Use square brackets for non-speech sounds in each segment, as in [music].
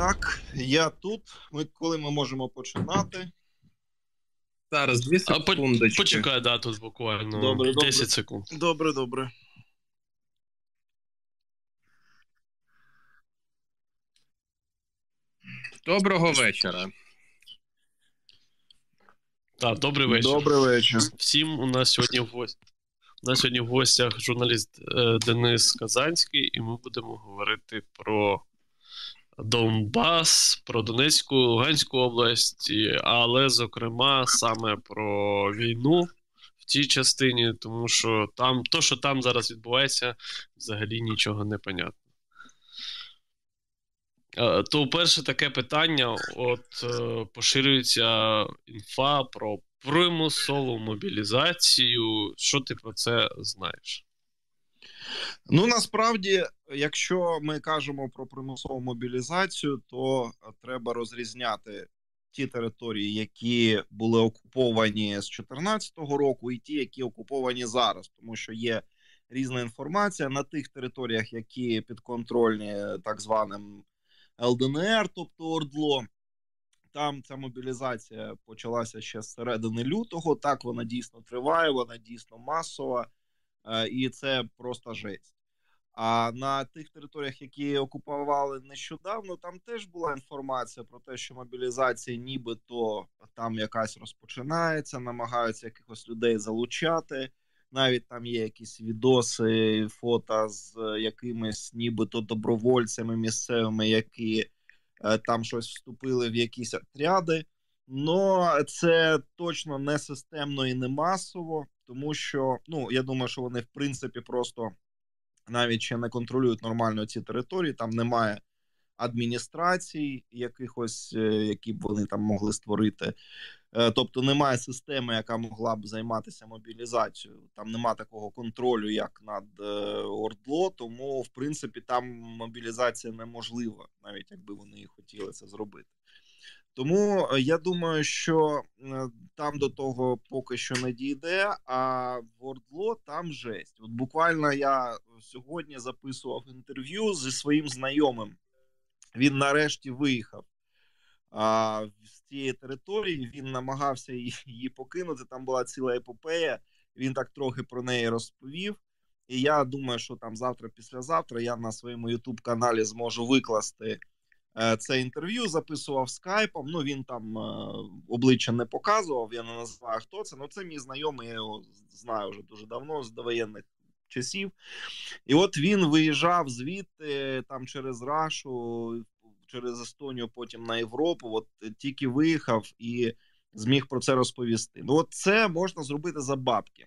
Так, я тут. Ми коли ми можемо починати? Зараз дві секундочки. Почекай, да, тут буквально Добре, 10 добре. секунд. Добре, добре. Доброго вечора. Так, добрий вечір. Добрий вечір. Всім у нас сьогодні в гості. У нас сьогодні в гостях журналіст е, Денис Казанський, і ми будемо говорити про Донбас, про Донецьку, Луганську область, але, зокрема, саме про війну в тій частині, тому що там, то, що там зараз відбувається, взагалі нічого не понятно. Е, То перше таке питання: от е, поширюється інфа про примусову мобілізацію. Що ти про це знаєш? Ну насправді, якщо ми кажемо про примусову мобілізацію, то треба розрізняти ті території, які були окуповані з 2014 року, і ті, які окуповані зараз, тому що є різна інформація на тих територіях, які підконтрольні так званим ЛДНР, тобто ОРДЛО. Там ця мобілізація почалася ще з середини лютого. Так вона дійсно триває, вона дійсно масова, і це просто жесть. А на тих територіях, які окупували нещодавно, там теж була інформація про те, що мобілізація, нібито там якась розпочинається, намагаються якихось людей залучати. Навіть там є якісь відоси, фото з е, якимись нібито добровольцями місцевими, які е, там щось вступили в якісь отряди. Ну це точно не системно і не масово, тому що ну я думаю, що вони в принципі просто навіть ще не контролюють нормально ці території. Там немає адміністрацій, якихось, е, які б вони там могли створити. Е, Тобто немає системи, яка могла б займатися мобілізацією. Там нема такого контролю, як над е, Ордло. Тому, в принципі, там мобілізація неможлива, навіть якби вони хотіли це зробити. Тому е, я думаю, що е, там до того поки що не дійде. А в Ордло там жесть. От буквально я сьогодні записував інтерв'ю зі своїм знайомим. Він нарешті виїхав а, з цієї території. Він намагався її, покинути. Там була ціла епопея. Він так трохи про неї розповів. І я думаю, що там завтра, післязавтра я на своєму Ютуб каналі зможу викласти це інтерв'ю. Записував скайпом. Ну він там е, обличчя не показував. Я не називаю хто це. Ну це мій знайомий. Я його знаю вже дуже давно з довоєнних часів. І от він виїжджав звідти там через Рашу, через Естонію, потім на Європу. От е, тільки виїхав і зміг про це розповісти. Ну, от це можна зробити за бабки,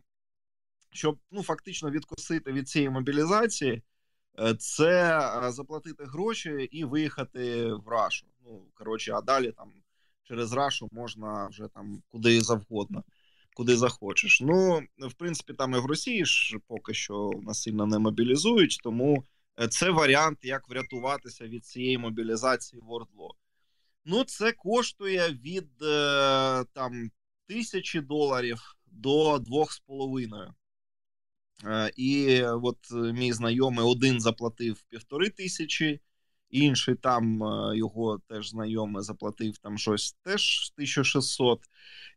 щоб ну фактично відкосити від цієї мобілізації. Е, Це е, заплатити гроші і виїхати в Рашу. Ну коротше, а далі там через Рашу можна вже там куди завгодно, куди захочеш. Ну в принципі, там і в Росії ж поки що насильно не мобілізують, тому е, це варіант, як врятуватися від цієї мобілізації в Ордло. Ну, це коштує від там тисячі доларів до двох з половиною. Е, І от е, мій знайомий один заплатив півтори тисячі, інший там е, його теж знайомий заплатив там щось теж 1600.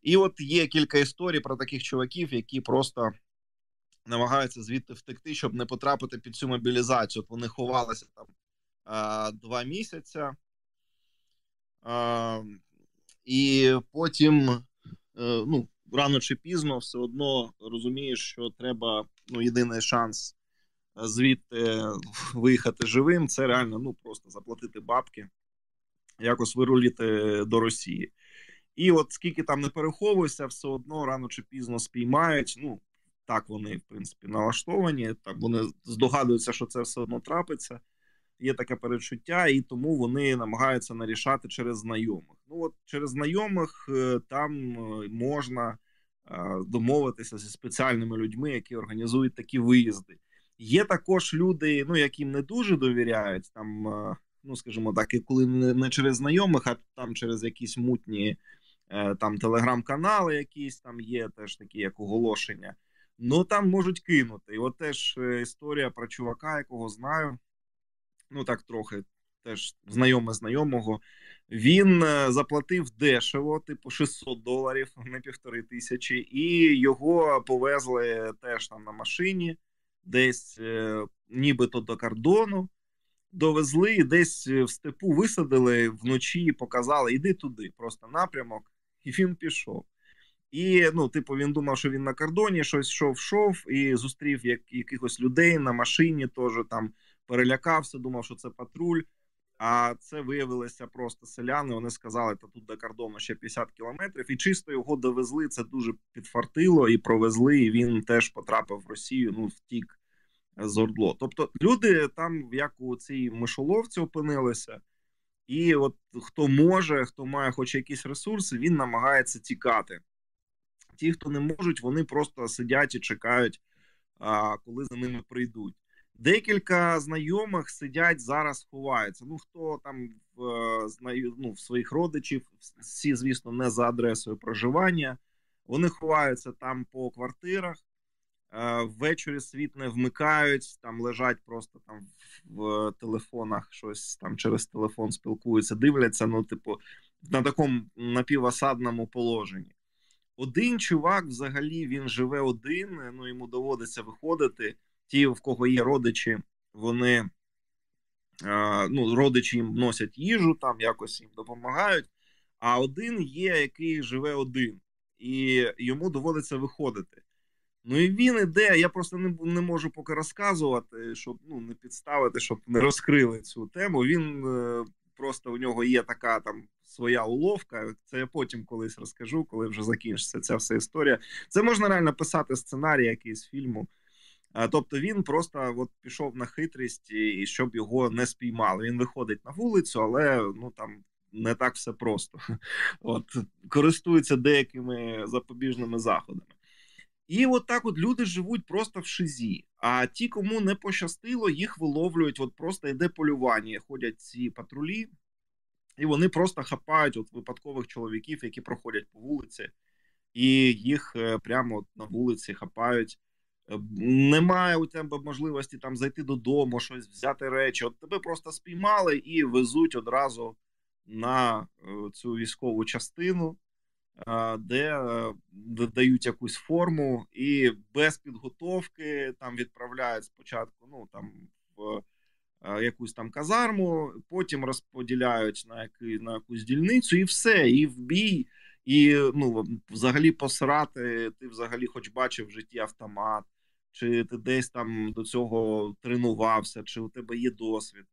І от є кілька історій про таких чуваків, які просто намагаються звідти втекти, щоб не потрапити під цю мобілізацію. От вони ховалися там е, два місяці. Е, і потім, е, ну, рано чи пізно, все одно розумієш, що треба ну, єдиний шанс е, звідти виїхати живим. Це реально ну, просто заплатити бабки, якось вируліти до Росії. І от скільки там не переховуйся, все одно рано чи пізно спіймають. Ну, так вони, в принципі, налаштовані. Так вони здогадуються, що це все одно трапиться. Є таке передчуття, і тому вони намагаються нарішати через знайомих. Ну от через знайомих е, там е, можна е, домовитися зі спеціальними людьми, які організують такі виїзди. Є також люди, ну яким не дуже довіряють, там, е, ну скажімо так, і коли не, через знайомих, а там через якісь мутні е, там телеграм-канали, якісь там є теж такі як оголошення. Ну там можуть кинути. І от теж е, історія про чувака, якого знаю. Ну так трохи теж знайоме знайомого. Він е, заплатив дешево, типу 600 доларів, [laughs] не півтори тисячі, і його повезли теж там на машині, десь е, нібито до кордону. Довезли і десь в степу висадили вночі, показали, іди туди, просто напрямок, і він пішов. І ну, типу, він думав, що він на кордоні щось йшов, шов і зустрів як, якихось людей на машині, теж там перелякався, думав, що це патруль. А це виявилося просто селяни. Вони сказали, що тут до кордону ще 50 кілометрів, і чисто його довезли. Це дуже підфартило і провезли. і Він теж потрапив в Росію. Ну втік з Ордло. Тобто, люди там, як у цій мишоловці, опинилися, і от хто може, хто має хоч якісь ресурси, він намагається тікати. Ті, хто не можуть, вони просто сидять і чекають, коли за ними прийдуть. Декілька знайомих сидять зараз, ховаються. Ну хто там в знаю, ну, в своїх родичів, всі, звісно, не за адресою проживання. Вони ховаються там по квартирах. Ввечері світ не вмикають, там лежать просто там в телефонах щось там через телефон спілкуються, дивляться. Ну, типу, на такому напівосадному положенні. Один чувак, взагалі, він живе один. Ну йому доводиться виходити. Ті, в кого є родичі, вони ну, родичі їм носять їжу, там якось їм допомагають. А один є, який живе один, і йому доводиться виходити. Ну і він іде. Я просто не не можу поки розказувати, щоб ну не підставити, щоб не розкрили цю тему. Він е, просто у нього є така там своя уловка. Це я потім колись розкажу, коли вже закінчиться ця вся історія. Це можна реально писати сценарій якийсь фільму. Тобто він просто от пішов на хитрість, і щоб його не спіймали. Він виходить на вулицю, але ну там не так все просто. [laughs] От користується деякими запобіжними заходами. І от так от люди живуть просто в шизі. А ті, кому не пощастило, їх виловлюють. От просто йде полювання. Ходять ці патрулі, і вони просто хапають от випадкових чоловіків, які проходять по вулиці, і їх е, прямо от на вулиці хапають. Е, немає у тебе можливості там зайти додому, щось взяти речі. От тебе просто спіймали і везуть одразу на е, цю військову частину, де дають якусь форму, і без підготовки там відправляють спочатку. Ну там в якусь там казарму, потім розподіляють на який, на якусь дільницю, і все, і в бій, і ну взагалі посрати. Ти взагалі, хоч бачив в житті автомат, чи ти десь там до цього тренувався, чи у тебе є досвід.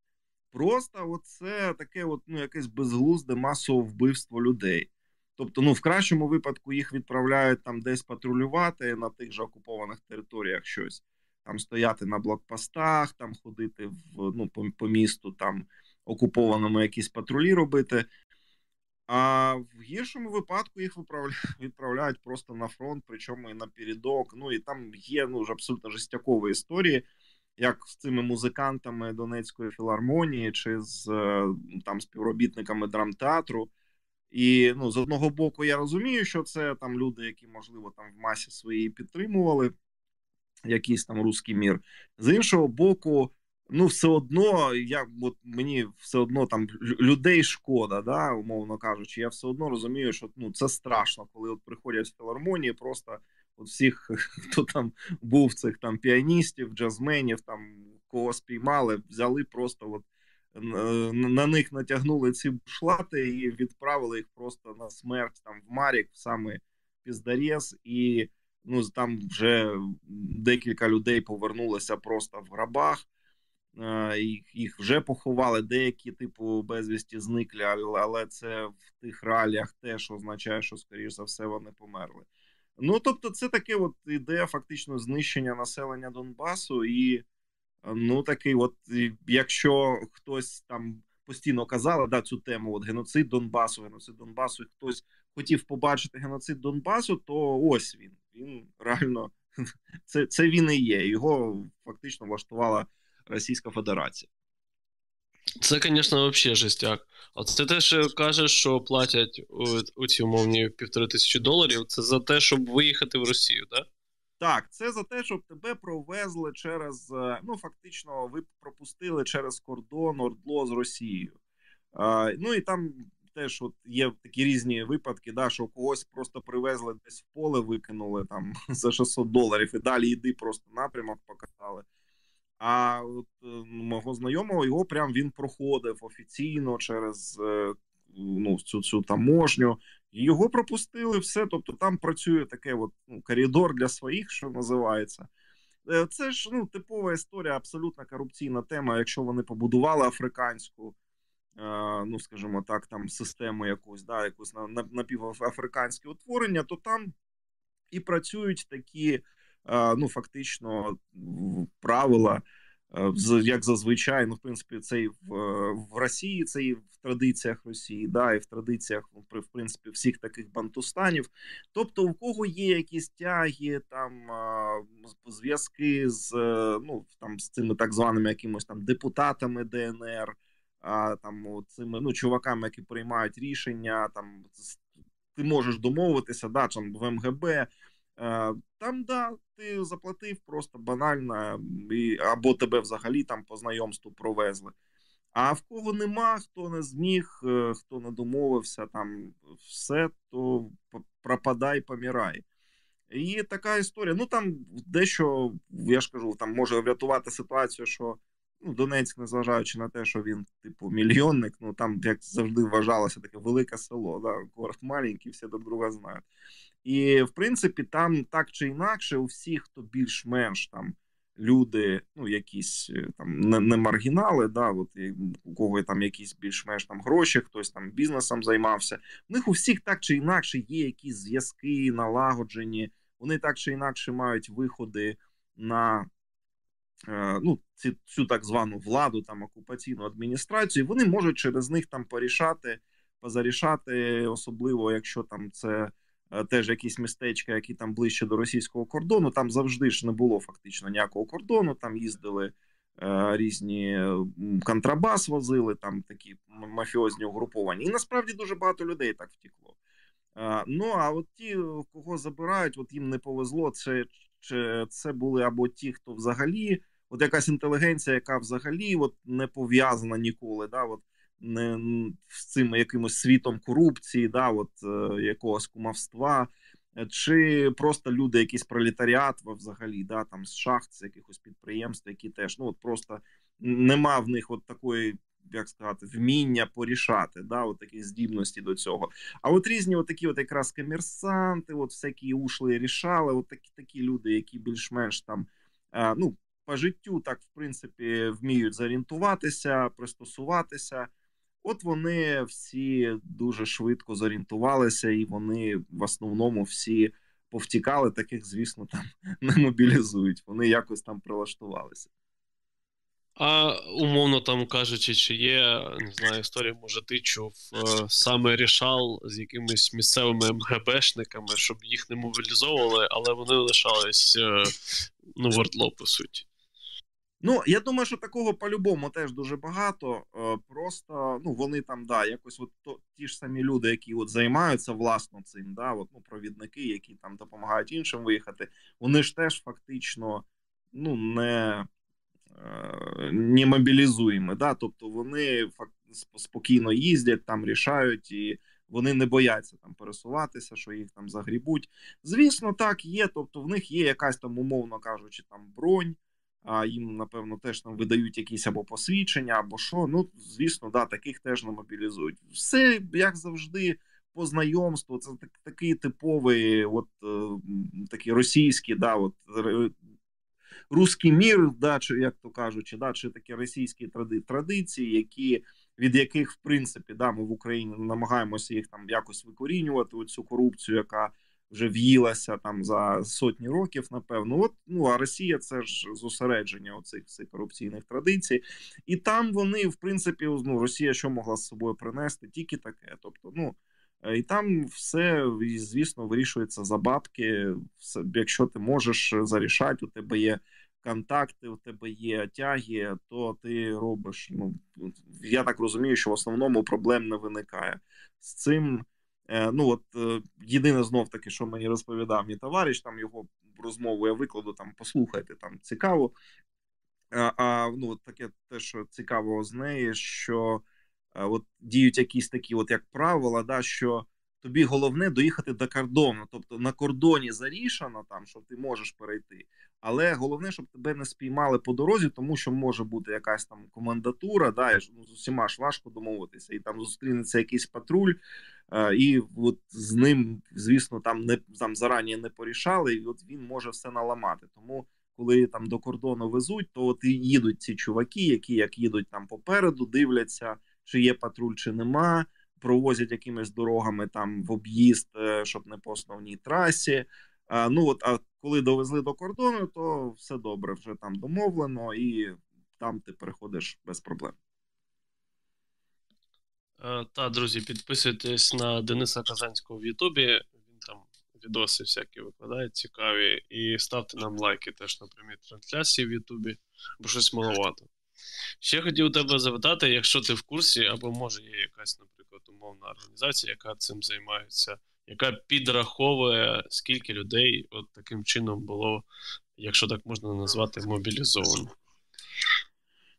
Просто це таке, от ну якесь безглузде масове вбивство людей. Тобто, ну в кращому випадку їх відправляють там десь патрулювати на тих же окупованих територіях щось там стояти на блокпостах, там ходити в ну по, по місту, там окупованому якісь патрулі робити. А в гіршому випадку їх [laughs] відправляють просто на фронт, причому і на передок. Ну і там є ну, абсолютно жестякові історії, як з цими музикантами Донецької філармонії чи з е, там співробітниками драмтеатру. І ну, з одного боку, я розумію, що це там люди, які, можливо, там в масі своїй підтримували якийсь там русський мір. З іншого боку, ну все одно я от мені все одно там людей шкода, да, умовно кажучи. Я все одно розумію, що ну це страшно, коли от приходять в філармонії, просто от всіх, [laughs] хто там був цих там піаністів, джазменів, там кого спіймали, взяли просто от. На них натягнули ці бушлати і відправили їх просто на смерть там в Марік, в саме Піздарєс, і ну там вже декілька людей повернулося просто в грабах. Їх їх вже поховали, деякі, типу, безвісті зникли, але це в тих реаліях теж означає, що, скоріш за все, вони померли. Ну тобто, це таке от ідея фактично знищення населення Донбасу, і ну такий, от якщо хтось там постійно казав да, цю тему: от геноцид Донбасу, геноцид Донбасу, і хтось хотів побачити геноцид Донбасу, то ось він. Він реально [laughs] це це він і є. Його фактично влаштувала Російська Федерація. Це, звісно, взагалі жестяк. А це те, що кажеш, що платять у, у ці умовні півтори тисячі доларів. Це за те, щоб виїхати в Росію, так? Так, це за те, щоб тебе провезли через. Е, ну, фактично, ви пропустили через кордон Ордло з Росією. А, Ну і там теж от є такі різні випадки, да, що когось просто привезли десь в поле, викинули там [laughs] за 600 доларів і далі йди, просто напрямок показали. А от е, мого знайомого його прям він проходив офіційно через е, ну, цю цю таможню. Його пропустили все. Тобто там працює таке от, ну, коридор для своїх, що називається. Е, це ж ну, типова історія, абсолютно корупційна тема. Якщо вони побудували африканську, ну скажімо так, там систему якусь, да, якусь напівафриканське утворення, то там і працюють такі, ну фактично, правила. Як зазвичай, ну в принципі, це і в в Росії, це і в традиціях Росії, да, і в традиціях в принципі всіх таких бантустанів. Тобто, у кого є якісь тяги, там зв'язки з ну там з цими так званими якимось там депутатами ДНР, там цими ну чуваками, які приймають рішення, там ти можеш домовитися, да, там в МГБ. Там да, ти заплатив просто банально, або тебе взагалі там по знайомству провезли. А в кого нема, хто не зміг, е, хто не домовився, там все, то пропадай, помирай. І така історія. Ну там дещо, я ж кажу, там може врятувати ситуацію, що ну, Донецьк, незважаючи на те, що він, типу, мільйонник, ну там, як завжди, вважалося таке велике село, да, город маленький, всі друг друга знають. І в принципі, там так чи інакше, у всіх, хто більш-менш там люди, ну якісь е, там не, не маргінали, да, от у кого там якісь більш-менш там гроші, хтось там бізнесом займався. У них у всіх так чи інакше є якісь зв'язки налагоджені. Вони так чи інакше мають виходи на Е, ну, ці, цю так звану владу, там окупаційну адміністрацію, вони можуть через них там порішати, позарішати, особливо якщо там це теж якісь містечка, які там ближче до російського кордону. Там завжди ж не було фактично ніякого кордону. Там їздили е, різні контрабас, возили там такі мафіозні угруповані. І насправді дуже багато людей так втекло. Е, ну а от ті, кого забирають, от їм не повезло. Це чи це були або ті, хто взагалі от якась інтелігенція, яка взагалі от не пов'язана ніколи, да, от не з цим якимось світом корупції, да, от е, якогось кумовства, чи просто люди, якісь пролетаріат взагалі, да, там з шахт, з якихось підприємств, які теж ну от просто нема в них от такої. Як сказати, вміння порішати, да, от такі здібності до цього. А от різні, от такі от якраз комерсанти, от всякі ушли рішали, от такі такі люди, які більш-менш там е, ну по життю так, в принципі, вміють зорієнтуватися, пристосуватися. От вони всі дуже швидко зорієнтувалися, і вони в основному всі повтікали, таких, звісно, там [laughs] не мобілізують. Вони якось там прилаштувалися. А умовно там кажучи, чи є не знаю, історія, може, ти чув е, саме рішал з якимись місцевими МГБшниками, щоб їх не мобілізовували, але вони лишались е, ну, в ордло, по суті. Ну, я думаю, що такого по-любому теж дуже багато. Е, просто ну вони там да, якось от то, ті ж самі люди, які от займаються власно цим, да, от, ну, провідники, які там допомагають іншим виїхати, вони ж теж фактично ну не е, не мобілізуємо. Да? Тобто вони спокійно їздять, там рішають і. Вони не бояться там пересуватися, що їх там загрібуть. Звісно, так є. Тобто, в них є якась там, умовно кажучи, там бронь, а їм, напевно, теж там видають якісь або посвідчення, або що. Ну, звісно, да, таких теж не мобілізують. Все як завжди, по знайомству. Це так, такий типовий, от е, такий російський, да, от русський мір, да, чи як то кажучи, да, чи такі російські тради, традиції, які. Від яких в принципі да ми в Україні намагаємося їх там якось викорінювати цю корупцію, яка вже в'їлася там за сотні років, напевно. От ну а Росія це ж зосередження оцих всіх корупційних традицій, і там вони, в принципі, ну Росія що могла з собою принести, тільки таке. Тобто, ну. І там все, звісно, вирішується за бабки. Якщо ти можеш зарішати, у тебе є контакти, у тебе є тяги, то ти робиш. Ну я так розумію, що в основному проблем не виникає з цим. Е, ну от е, єдине знов таки, що мені розповідав мій товариш, там його розмову я викладу там, послухайте там цікаво. А, а ну таке те, що цікаво з неї, що от діють якісь такі, от як правила, да, що тобі головне доїхати до кордону. Тобто на кордоні зарішано там, що ти можеш перейти. Але головне, щоб тебе не спіймали по дорозі, тому що може бути якась там комендатура, да, і ну, з усіма ж важко домовитися, і там зустрінеться якийсь патруль, е, і от з ним, звісно, там не там зарані не порішали, і от він може все наламати. Тому коли там до кордону везуть, то от і їдуть ці чуваки, які як їдуть там попереду, дивляться, чи є патруль, чи нема провозять якимись дорогами там в об'їзд, е, щоб не по основній трасі. Ну от, а коли довезли до кордону, то все добре, вже там домовлено, і там ти переходиш без проблем. Е, та, друзі, підписуйтесь на Дениса Казанського в Ютубі. Він там відоси всякі викладає, цікаві. І ставте нам лайки теж на прямій трансляції в Ютубі, бо щось маловато. Ще хотів тебе запитати, якщо ти в курсі, або може є якась, наприклад, умовна організація, яка цим займається, яка підраховує, скільки людей от таким чином було, якщо так можна назвати, мобілізовано.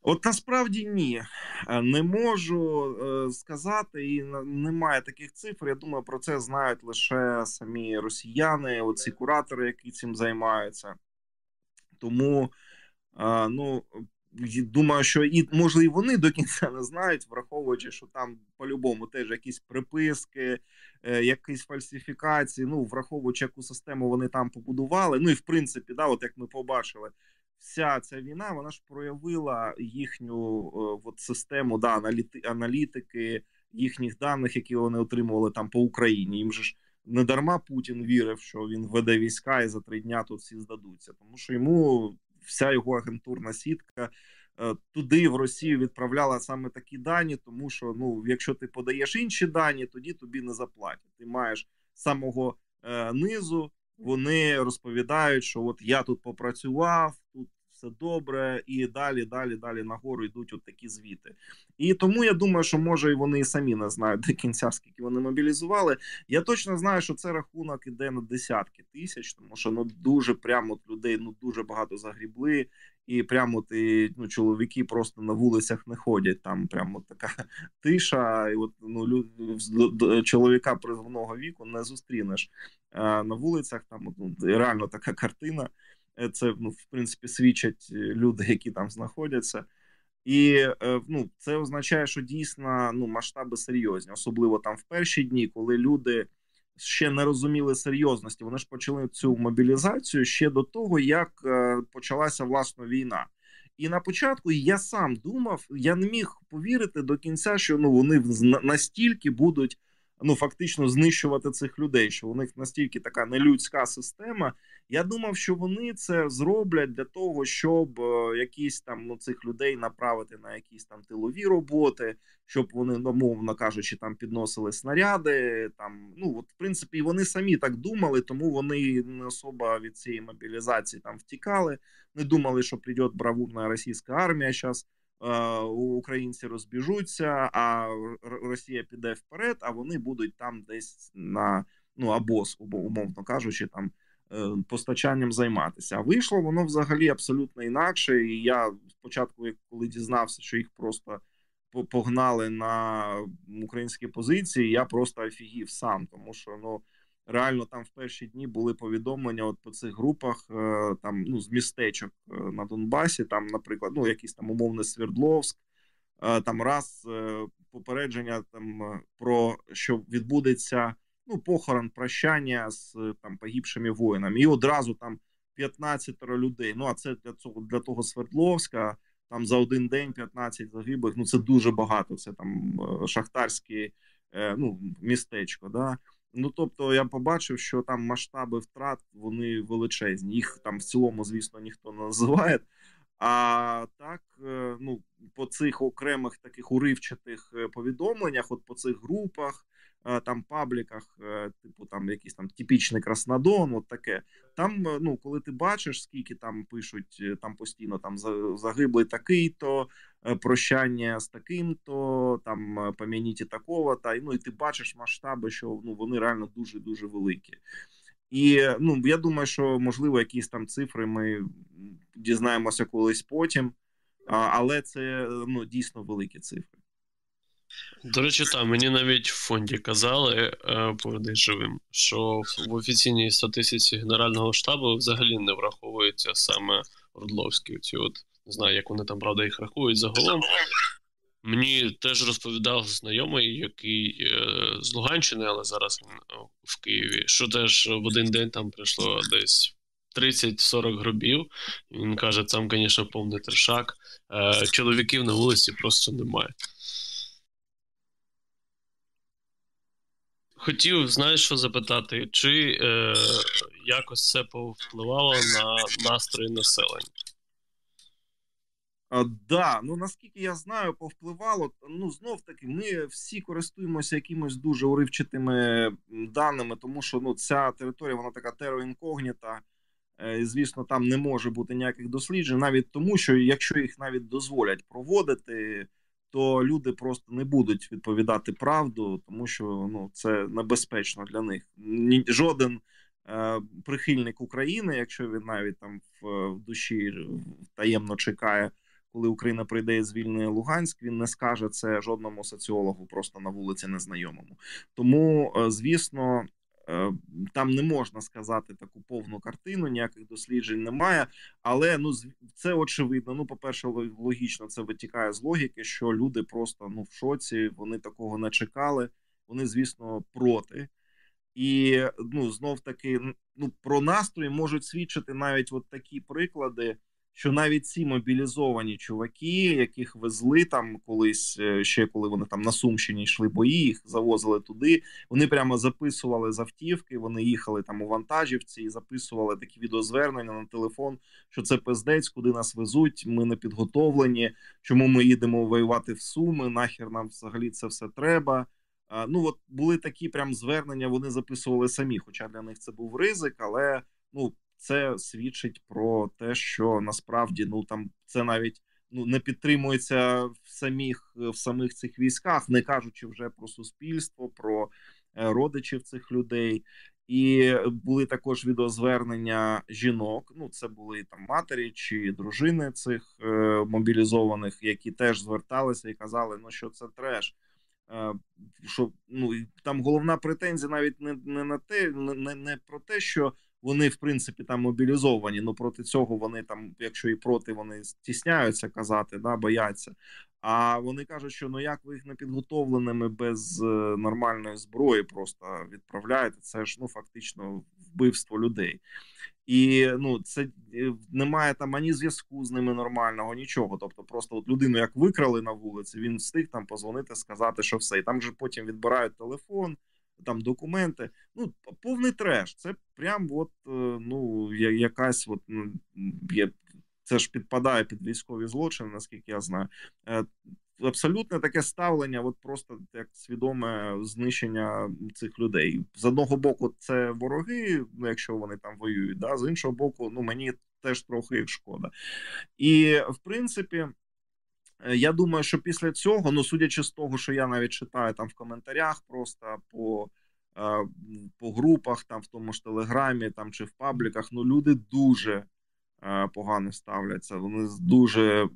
От насправді ні, е, не можу е, сказати, і немає таких цифр. Я думаю, про це знають лише самі росіяни, оці куратори, які цим займаються. Тому е, ну думаю, що і може і вони до кінця не знають, враховуючи, що там по-любому теж якісь приписки, е, якісь фальсифікації. Ну враховуючи, яку систему вони там побудували. Ну і в принципі, да, от як ми побачили, вся ця війна вона ж проявила їхню е, от систему да, аналіти, аналітики їхніх даних, які вони отримували там по Україні. Їм же ж. Не дарма Путін вірив, що він веде війська і за три дня тут всі здадуться, тому що йому вся його агентурна сітка е, туди в Росію відправляла саме такі дані, тому що ну, якщо ти подаєш інші дані, тоді тобі не заплатять. Ти маєш самого е, низу. Вони розповідають, що от я тут попрацював, тут все добре, і далі, далі, далі нагору йдуть от такі звіти. І тому я думаю, що може і вони і самі не знають до кінця, скільки вони мобілізували. Я точно знаю, що це рахунок іде на десятки тисяч, тому що ну дуже прямо от людей ну дуже багато загрібли. І прямо ти ну чоловіки просто на вулицях не ходять. Там прямо така [laughs] тиша. І от ну лю... чоловіка призовного віку не зустрінеш а на вулицях. Там ну, реально така картина. Е, це ну, в принципі свідчать е, люди, які там знаходяться. І е, ну, це означає, що дійсно ну, масштаби серйозні, особливо там в перші дні, коли люди ще не розуміли серйозності. Вони ж почали цю мобілізацію ще до того, як почалася власна війна. І на початку я сам думав, я не міг повірити до кінця, що ну вони настільки будуть ну фактично знищувати цих людей, що у них настільки така нелюдська система. Я думав, що вони це зроблять для того, щоб е, якісь там ну цих людей направити на якісь там тилові роботи, щоб вони умовно кажучи, там підносили снаряди. Там ну от в принципі вони самі так думали, тому вони не особо від цієї мобілізації там втікали. Не думали, що прийде бравурна російська армія зараз. Е, українці розбіжуться, а Росія піде вперед, а вони будуть там десь на ну або умовно кажучи, там е, постачанням займатися. А вийшло воно взагалі абсолютно інакше. І я спочатку, коли дізнався, що їх просто погнали на українські позиції, я просто офігів сам, тому що ну реально там в перші дні були повідомлення от по цих групах е, там ну з містечок е, на Донбасі, там, наприклад, ну якийсь там умовний Свердловськ, е, там раз попередження там про що відбудеться ну похорон прощання з там погибшими воїнами, і одразу там 15 людей. Ну а це для цього для того Свердловська. Там за один день 15 загиблих. Ну це дуже багато. Це там шахтарське ну, містечко. Да? Ну тобто я побачив, що там масштаби втрат вони величезні. Їх там в цілому, звісно, ніхто не називає. А так, е, ну по цих окремих таких уривчатих е, повідомленнях, от по цих групах, там пабліках, е, типу там якийсь там типічний Краснодон, от таке. Там, е, ну коли ти бачиш, скільки там пишуть там постійно там загиблий такий-то, прощання з таким-то, там пом'яніті такого, та ну і ти бачиш масштаби, що ну вони реально дуже дуже великі. І ну я думаю, що можливо якісь там цифри ми дізнаємося колись потім, але це ну дійсно великі цифри. До речі, так, мені навіть в фонді казали е, живим, що в офіційній статистиці Генерального штабу взагалі не враховується саме Ордловські. Оці от не знаю, як вони там правда їх рахують загалом. Мені теж розповідав знайомий, який е, з Луганщини, але зараз в Києві, що теж в один день там прийшло десь 30-40 гробів. Він каже, там, звісно, повний трешак. Е, чоловіків на вулиці просто немає. Хотів, знаєш, що запитати, чи е, якось це повпливало на настрої населення? А, да, ну наскільки я знаю, повпливало. Ну знов таки, ми всі користуємося якимось дуже уривчатими даними, тому що ну ця територія, вона така тероінкогніта. Е, і, звісно, там не може бути ніяких досліджень, навіть тому, що якщо їх навіть дозволять проводити, то люди просто не будуть відповідати правду, тому що ну це небезпечно для них. Ні, жоден е, прихильник України, якщо він навіть там в, в душі таємно чекає, коли Україна прийде і звільнює Луганськ, він не скаже це жодному соціологу, просто на вулиці незнайомому. Тому, е, звісно, Е, там не можна сказати таку повну картину, ніяких досліджень немає. Але ну це очевидно. Ну, по-перше, логічно це витікає з логіки, що люди просто ну в шоці, вони такого не чекали. Вони, звісно, проти. І ну знов таки ну про настрої можуть свідчити навіть от такі приклади що навіть ці мобілізовані чуваки, яких везли там колись е, ще коли вони там на Сумщині йшли бої, їх завозили туди. Вони прямо записували з автівки. Вони їхали там у вантажівці і записували такі відеозвернення на телефон, що це пиздець, куди нас везуть. Ми не підготовлені. Чому ми їдемо воювати в Суми? Нахер нам взагалі це все треба. Ну от були такі прям звернення. Вони записували самі, хоча для них це був ризик, але ну це свідчить про те, що насправді ну там це навіть ну не підтримується в самих в самих цих військах, не кажучи вже про суспільство, про е, родичів цих людей. І були також відеозвернення жінок. Ну, це були там матері чи дружини цих е, мобілізованих, які теж зверталися і казали, ну що це треш. Е, що ну там головна претензія навіть не не на те, не, не про те, що вони в принципі там мобілізовані. Ну проти цього вони там, якщо і проти, вони стісняються казати, да бояться. А вони кажуть, що ну як ви їх не підготовленими без е, нормальної зброї просто відправляєте? Це ж ну фактично вбивство людей. І ну це е, немає там ані зв'язку з ними нормального, нічого. Тобто, просто от людину як викрали на вулиці, він встиг там позвонити, сказати, що все. І там же потім відбирають телефон там документи. Ну, повний треш. Це прям от, е, ну, якась от, ну, є, це ж підпадає під військові злочини, наскільки я знаю. Е, абсолютне таке ставлення, от просто як свідоме знищення цих людей. З одного боку, це вороги, ну якщо вони там воюють, да з іншого боку, ну мені теж трохи їх шкода. І в принципі. Е, я думаю, що після цього, ну судячи з того, що я навіть читаю там в коментарях, просто по е, по групах, там в тому ж телеграмі, там чи в пабліках, ну люди дуже е, погано ставляться. Вони дуже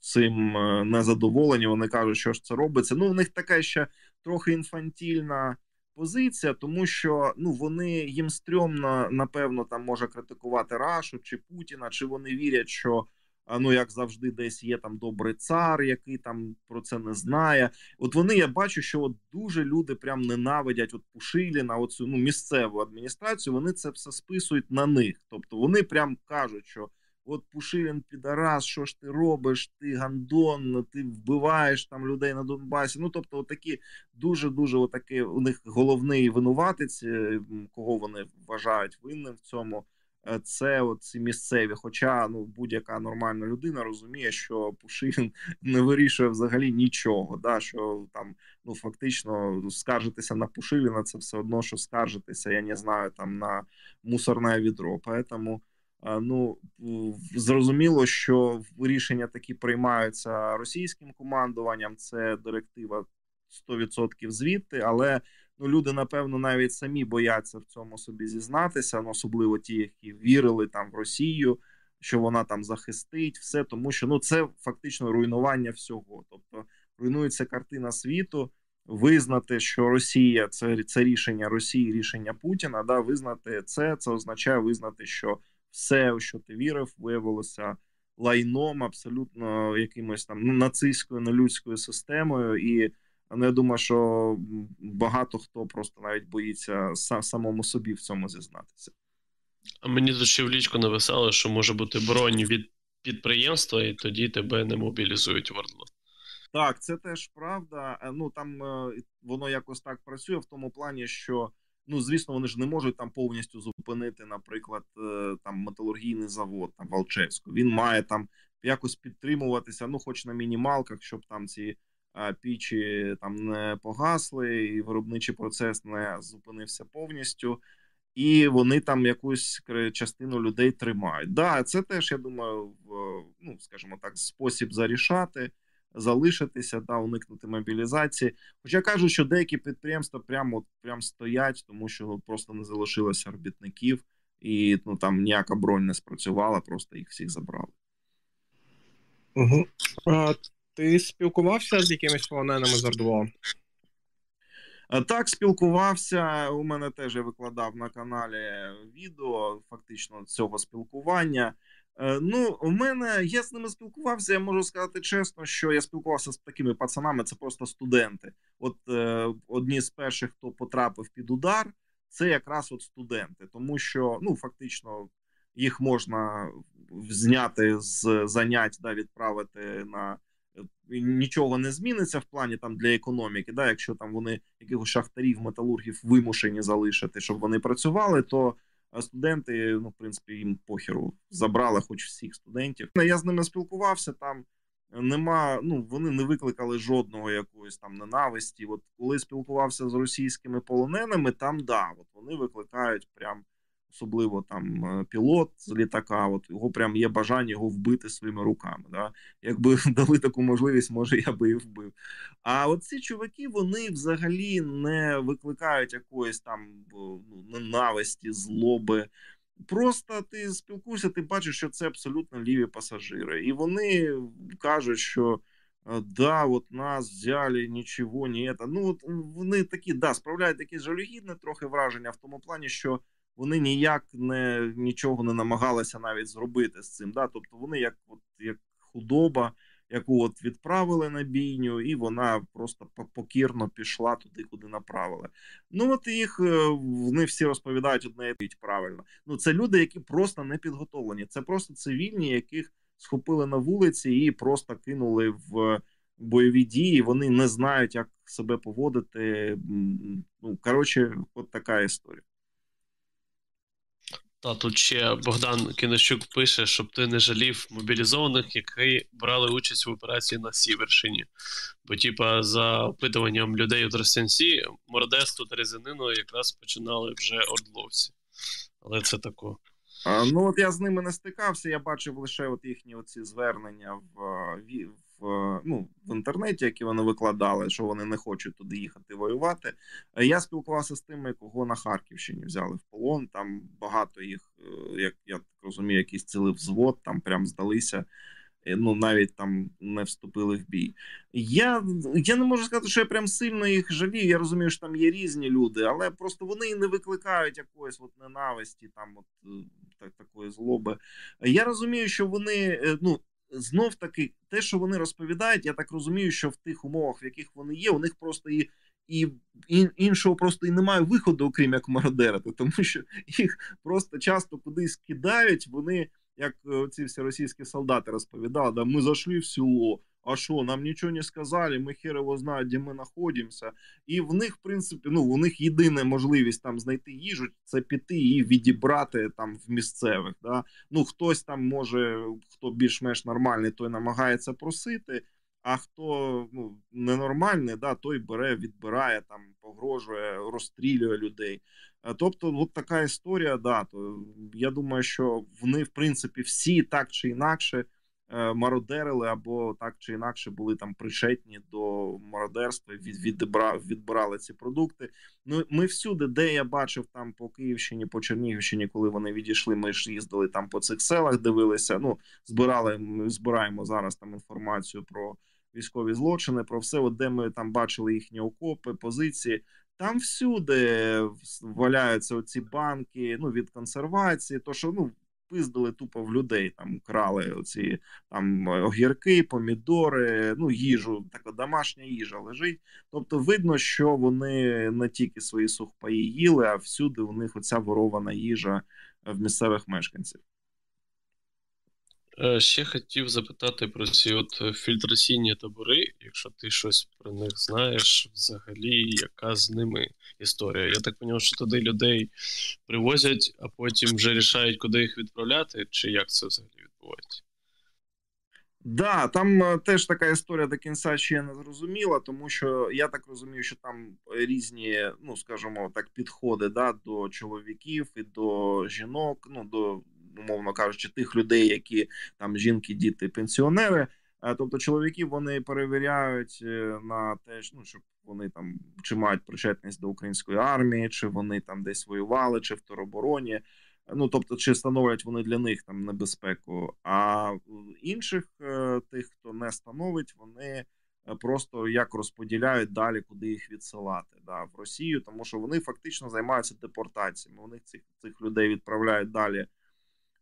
цим незадоволені. Вони кажуть, що ж це робиться. Ну, у них така ще трохи інфантільна позиція, тому що ну вони їм стрьомно, напевно, там може критикувати Рашу чи Путіна, чи вони вірять, що ну як завжди, десь є там добрий цар, який там про це не знає. От вони я бачу, що от дуже люди прям ненавидять от Пушиліна, оцю ну місцеву адміністрацію. Вони це все списують на них. Тобто вони прям кажуть, що. От Пушилін підарас, що ж ти робиш? Ти гандон, ти вбиваєш там людей на Донбасі. Ну тобто, такі дуже дуже отакі у них головний винуватець, е, кого вони вважають винним в цьому. Е, це ці місцеві. Хоча ну будь-яка нормальна людина розуміє, що Пушин [laughs] не вирішує взагалі нічого. Да, Що там ну фактично скаржитися на Пушиліна, це все одно, що скаржитися, я не знаю, там на мусорне відро. Поэтому е, ну зрозуміло, що рішення такі приймаються російським командуванням. Це директива 100% звідти, але ну люди, напевно, навіть самі бояться в цьому собі зізнатися, ну, особливо ті, які вірили там в Росію, що вона там захистить все, тому що ну це фактично руйнування всього. Тобто руйнується картина світу. Визнати, що Росія це це рішення Росії, рішення Путіна. Да, визнати це, це означає визнати, що все, у що ти вірив, виявилося лайном, абсолютно якимось там нацистською нелюдською системою. І ну, я думаю, що багато хто просто навіть боїться самому собі в цьому зізнатися. А мені тут ще в лічку написали, що може бути бронь від підприємства, і тоді тебе не мобілізують в Ордло. Так, це теж правда. Е, ну там е, воно якось так працює в тому плані, що ну звісно, вони ж не можуть там повністю зупинити, наприклад, е, там металургійний завод там Валчевську. Він має там якось підтримуватися, ну хоч на мінімалках, щоб там ці пічі там не погасли, і виробничий процес не зупинився повністю. І вони там якусь частину людей тримають. Да, це теж я думаю, ну скажімо так, спосіб зарішати залишитися та уникнути мобілізації. Хоча кажуть, що деякі підприємства прямо прямо стоять, тому що просто не залишилося робітників, і ну там ніяка бронь не спрацювала, просто їх всіх забрали. Угу. Ти спілкувався з якимись полоненими з ОРДЛО? Так, спілкувався. У мене теж я викладав на каналі відео фактично цього спілкування. Е, ну, у мене я з ними спілкувався. Я можу сказати чесно, що я спілкувався з такими пацанами. Це просто студенти. От е, одні з перших, хто потрапив під удар, це якраз от студенти, тому що ну фактично їх можна зняти з занять, да, відправити на е, нічого не зміниться в плані там для економіки. Да, Якщо там вони якихось шахтарів, металургів вимушені залишити, щоб вони працювали, то студенти, ну, в принципі, їм похеру забрали, хоч всіх студентів. Я з ними спілкувався там. Нема, ну вони не викликали жодного якоїсь там ненависті. От коли спілкувався з російськими полоненими, там да, от вони викликають прям особливо там е, пілот з літака. От його прям є бажання його вбити своїми руками. Да? Якби [laughs] дали таку можливість, може я би і вбив. А от ці чуваки вони взагалі не викликають якоїсь там ну, ненависті, злоби. Просто ти спілкуєшся, ти бачиш, що це абсолютно ліві пасажири, і вони кажуть, що. Да, от нас взяли, нічого, ні. Ну от вони такі да справляють такі жалюгідне трохи враження в тому плані, що вони ніяк не нічого не намагалися навіть зробити з цим. Да? Тобто вони як от як худоба, яку от відправили на бійню, і вона просто покірно пішла туди, куди направили. Ну от їх е, вони всі розповідають одне і правильно. Ну це люди, які просто не підготовлені. Це просто цивільні, яких схопили на вулиці і просто кинули в. Бойові дії, вони не знають, як себе поводити. Ну коротше, от така історія. Та тут ще Богдан Кинощук пише, щоб ти не жалів мобілізованих, які брали участь в операції на Сіверщині. Бо, типа, за опитуванням людей у Тростянці, Мордесту та Резинину якраз починали вже ордловці. Але це тако. Ну, от я з ними не стикався, я бачив лише от їхні оці звернення в в ну, в інтернеті, які вони викладали, що вони не хочуть туди їхати воювати. Я спілкувався з тими, кого на Харківщині взяли в полон. Там багато їх, е, як я так розумію, якийсь цілий взвод, там прям здалися. Е, ну, навіть там не вступили в бій. Я я не можу сказати, що я прям сильно їх жалію. Я розумію, що там є різні люди, але просто вони не викликають якоїсь от ненависті, там от е, так, такої злоби. Я розумію, що вони ну знов таки те, що вони розповідають, я так розумію, що в тих умовах, в яких вони є, у них просто і і, іншого просто і немає виходу, окрім як мародерити, тому що їх просто часто кудись кидають. Вони як е, ці всі російські солдати розповідали, да, ми зайшли в село. А що, нам нічого не сказали, ми хер його знають, де ми знаходимося. І в них, в принципі, ну, у них єдина можливість там знайти їжу це піти і відібрати там в місцевих. Да? Ну, Хтось там може, хто більш-менш нормальний, той намагається просити, а хто ну, ненормальний, да, той бере, відбирає, там, погрожує, розстрілює людей. Тобто, от така історія, да, то я думаю, що вони, в принципі, всі так чи інакше Е, мародерили або так чи інакше були там причетні до мародерства, від, відбирали, відбирали ці продукти. Ну ми всюди, де я бачив там по Київщині, по Чернігівщині, коли вони відійшли, ми ж їздили там по цих селах, дивилися. Ну збирали, ми збираємо зараз там інформацію про військові злочини, про все, от де ми там бачили їхні окопи, позиції. Там всюди валяються оці банки ну від консервації, то що ну пиздили тупо в людей, там крали оці там огірки, помідори, ну їжу, така домашня їжа лежить. Тобто, видно, що вони не тільки свої сухпаї їли, а всюди у них оця ворована їжа в місцевих мешканців. Е, ще хотів запитати про ці от е, фільтраційні табори, якщо ти щось про них знаєш, взагалі, яка з ними історія? Я так розумію, що туди людей привозять, а потім вже рішають, куди їх відправляти, чи як це взагалі відбувається? Да, там е, теж така історія до кінця ще не зрозуміла, тому що я так розумію, що там різні, ну скажімо так, підходи да, до чоловіків і до жінок, ну до умовно кажучи, тих людей, які там жінки, діти, пенсіонери. Е, тобто чоловіків вони перевіряють е, на те, ну щоб вони там чи мають причетність до української армії, чи вони там десь воювали, чи в теробороні. Ну тобто, чи становлять вони для них там небезпеку. А інших е, тих, хто не становить, вони просто як розподіляють далі, куди їх відсилати да, в Росію, тому що вони фактично займаються депортаціями. Вони цих цих людей відправляють далі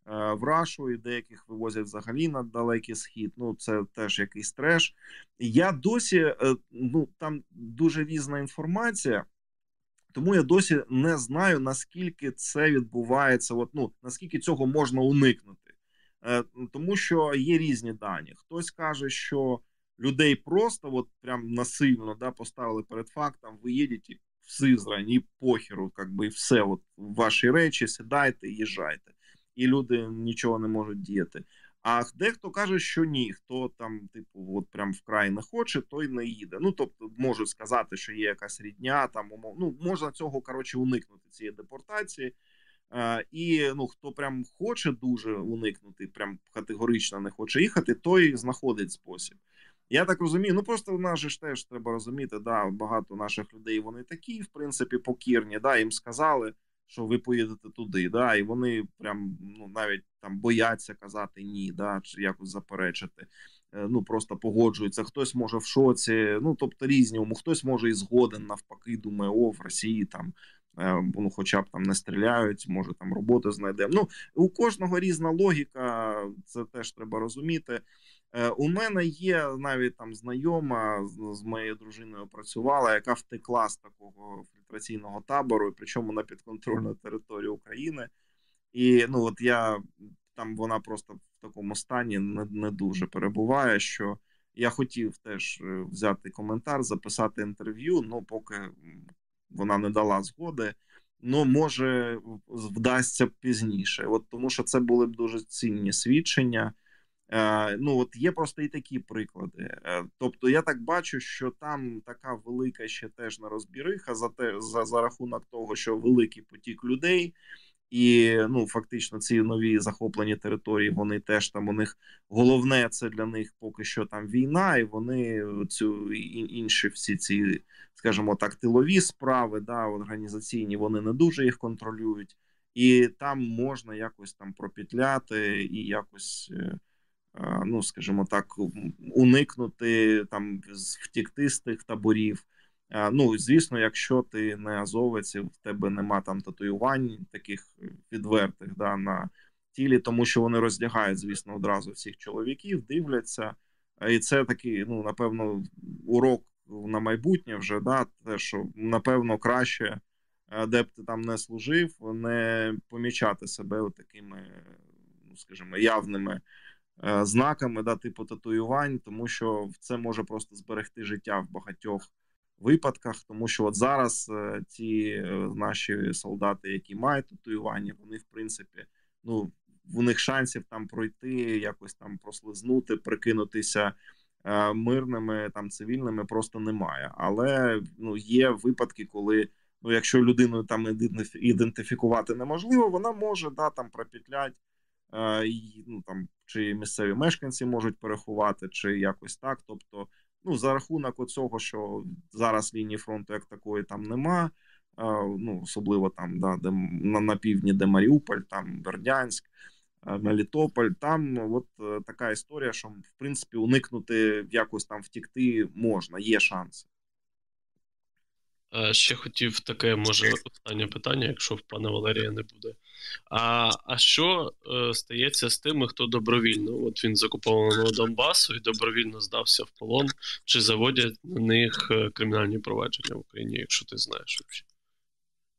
в Рашу і деяких вивозять взагалі на далекий схід. Ну це теж якийсь треш. Я досі е, ну там дуже різна інформація. Тому я досі не знаю наскільки це відбувається. От ну наскільки цього можна уникнути, е, тому що є різні дані. Хтось каже, що людей просто от прям насильно да поставили перед фактом. Ви їдете в Сизрань і похеру, як би все. От ваші речі, сідайте, їжджайте і люди нічого не можуть діяти. А дехто каже, що ні, хто там, типу, от прям вкрай не хоче, той не їде. Ну тобто можуть сказати, що є якась рідня, там умов. Ну можна цього коротше уникнути цієї депортації. Е, і ну хто прям хоче дуже уникнути, прям категорично не хоче їхати, той знаходить спосіб. Я так розумію. Ну просто в нас же ж теж треба розуміти. Да, багато наших людей вони такі, в принципі, покірні. Да, їм сказали що ви поїдете туди, да, і вони прям ну навіть там бояться казати ні, да, чи якось заперечити. Е, ну просто погоджуються. Хтось може в шоці, ну тобто різні, хтось може і згоден навпаки, думає, о, в Росії там. Е, ну, хоча б там не стріляють, може там роботи знайдемо. Ну у кожного різна логіка, це теж треба розуміти. Е, у мене є навіть там знайома з моєю дружиною працювала, яка втекла з такого фільтраційного табору, причому на підконтрольну територію України. І ну от я там вона просто в такому стані не, не дуже перебуває. Що я хотів теж е, взяти коментар, записати інтерв'ю. Ну поки вона не дала згоди. Ну, може, вдасться пізніше, от тому що це були б дуже цінні свідчення. Е, ну от є просто і такі приклади. Е, тобто, я так бачу, що там така велика ще теж нерозбіриха за те за, за рахунок того, що великий потік людей. І ну фактично ці нові захоплені території. Вони теж там у них головне це для них поки що там війна, і вони цю інші всі ці, скажімо так, тилові справи, да організаційні, вони не дуже їх контролюють, і там можна якось там пропітляти і якось е, ну скажімо так, уникнути там втікти з тих таборів. Ну, звісно, якщо ти не азовець, в тебе нема там татуювань таких відвертих да, на тілі, тому що вони роздягають, звісно, одразу всіх чоловіків, дивляться. І це такий, ну напевно, урок на майбутнє вже да, те, що напевно краще, де б ти там не служив, не помічати себе такими, ну скажімо, явними. Е, знаками да, типу татуювань, тому що це може просто зберегти життя в багатьох випадках. Тому що от зараз е, ті е, наші солдати, які мають татуювання, вони в принципі, ну в них шансів там пройти, якось там прослизнути, прикинутися. Мирними там цивільними просто немає, але ну є випадки, коли ну якщо людину там ідентифікувати неможливо, вона може да там пропетлять ну там чи місцеві мешканці можуть переховати, чи якось так. Тобто, ну за рахунок оцього, що зараз лінії фронту як такої там нема. Ну особливо там, да, де на, на півдні, де Маріуполь, там Бердянськ, Мелітополь. Там от е, така історія, що в принципі уникнути якось там втікти можна, є шанси. Е, ще хотів таке, може, останнє питання, якщо в пана Валерія не буде. А а що е, стається з тими, хто добровільно? От він з окупованого Донбасу і добровільно здався в полон, чи заводять на них е, кримінальні провадження в Україні, якщо ти знаєш взагалі?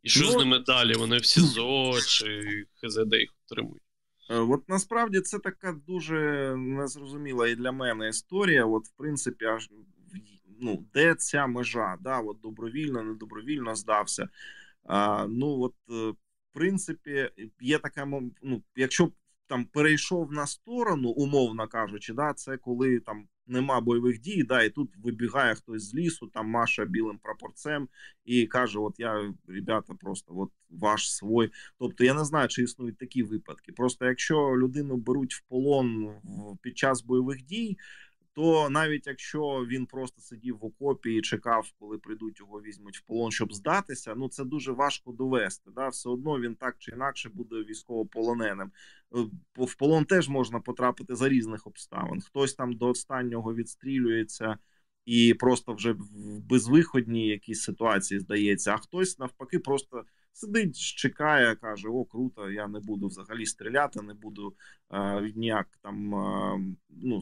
І що ну, з ними далі? Вони в СІЗО чи ХЗД їх отримують? Е, от насправді це така дуже незрозуміла і для мене історія. От, в принципі, аж ну, де ця межа? Да, от Добровільно, недобровільно здався. А, Ну от е, в принципі, є така ну, якщо там перейшов на сторону, умовно кажучи, да, це коли там нема бойових дій, да, і тут вибігає хтось з лісу, там Маша білим прапорцем і каже: От я, ребята, просто от ваш свой. Тобто я не знаю, чи існують такі випадки. Просто якщо людину беруть в полон під час бойових дій то навіть якщо він просто сидів в окопі і чекав, коли прийдуть його візьмуть в полон, щоб здатися, ну це дуже важко довести. Да, все одно він так чи інакше буде військовополоненим. Е, в полон теж можна потрапити за різних обставин. Хтось там до останнього відстрілюється і просто вже в безвиходній якійсь ситуації здається, а хтось навпаки просто сидить, чекає, каже: О, круто, я не буду взагалі стріляти, не буду е, ніяк там е, ну,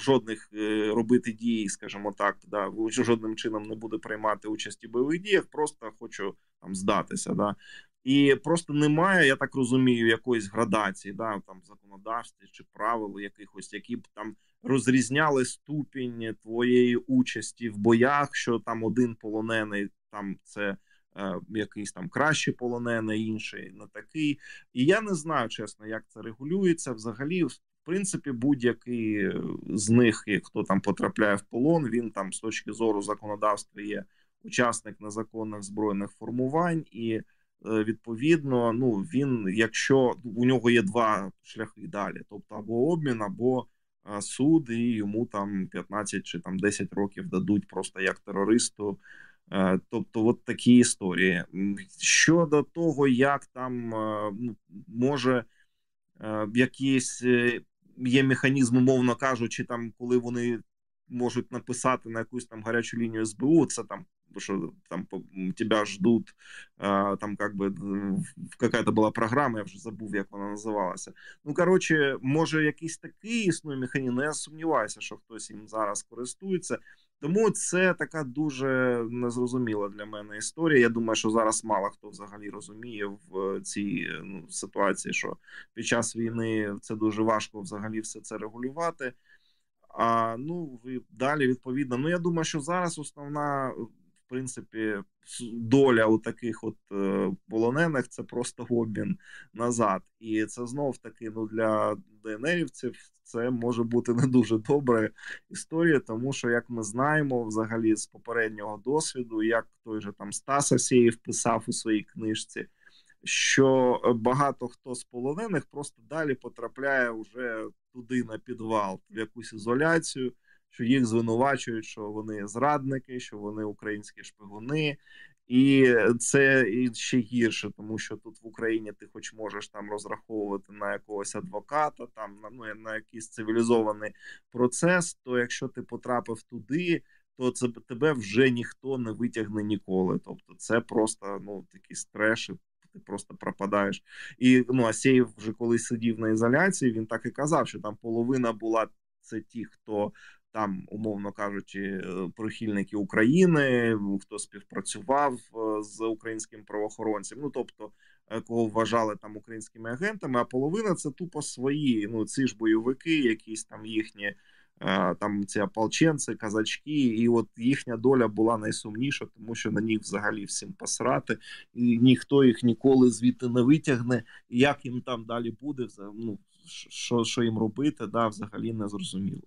жодних е, робити дій, скажімо так, да, жодним чином не буде приймати участь у бойових діях, просто хочу там здатися. Да. І просто немає, я так розумію, якоїсь градації, да, там законодавстві чи правил якихось, які б там розрізняли ступінь твоєї участі в боях, що там один полонений, там це якийсь там кращий полонений, інший не такий. І я не знаю, чесно, як це регулюється. Взагалі, в принципі, будь-який з них, хто там потрапляє в полон, він там з точки зору законодавства є учасник незаконних збройних формувань і. Е, відповідно, ну він, якщо у нього є два шляхи далі, тобто або обмін, або е, суд, і йому там 15 чи там 10 років дадуть просто як терористу Е, тобто, от такі історії. Щодо того, як там е, ну, може е, якісь є механізм, умовно кажучи, там коли вони можуть написати на якусь там гарячу лінію СБУ, це там що там тебя ждут, там как бы какая-то була програма, я вже забув, як вона називалася. Ну коротше, може, якийсь такий існує механізм. але Я сумніваюся, що хтось їм зараз користується. Тому це така дуже незрозуміла для мене історія. Я думаю, що зараз мало хто взагалі розуміє в цій ну, ситуації, що під час війни це дуже важко взагалі все це регулювати. А ну далі відповідно. Ну я думаю, що зараз основна принципі доля у таких от е, полонених це просто обмін назад, і це знов таки ну для ДНРівців це може бути не дуже добра історія, тому що як ми знаємо, взагалі з попереднього досвіду, як той же там Стас Асєєв писав у своїй книжці. Що багато хто з полонених просто далі потрапляє вже туди на підвал в якусь ізоляцію, що їх звинувачують, що вони зрадники, що вони українські шпигуни, і це ще гірше, тому що тут в Україні ти, хоч можеш там розраховувати на якогось адвоката, там на ну на якийсь цивілізований процес. То якщо ти потрапив туди, то це тебе вже ніхто не витягне ніколи. Тобто, це просто ну такий стреш. Ти просто пропадаєш, і ну Асєєв вже коли сидів на ізоляції, він так і казав, що там половина була це ті, хто там, умовно кажучи, е, прихильники України, хто співпрацював е, з українським правоохоронцем, ну тобто е, кого вважали там українськими агентами, а половина це тупо свої. Ну ці ж бойовики, якісь там їхні. Там ці ополченці, казачки, і от їхня доля була найсумніша, тому що на них взагалі всім посрати, і ніхто їх ніколи звідти не витягне. Як їм там далі буде, ну що що їм робити, да, взагалі не зрозуміло.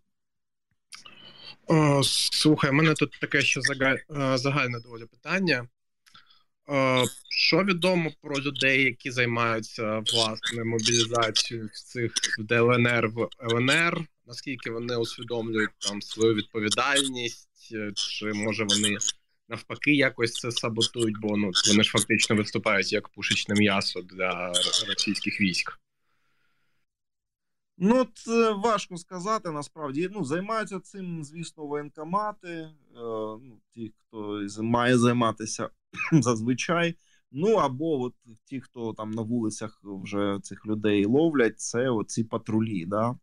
О, Слухай, у мене тут таке ще загальне доволі питання. Що відомо про людей, які займаються власне мобілізацією цих ДЛНР в ЛНР? Наскільки вони усвідомлюють там свою відповідальність, чи може вони навпаки якось це саботують? Бо ну вони ж фактично виступають як пушечне м'ясо для російських військ? Ну, це важко сказати. Насправді ну займаються цим, звісно, воєнкомати, е, ну, ті, хто має займатися [clears throat] зазвичай. Ну або от ті, хто там на вулицях вже цих людей ловлять, це оці патрулі. да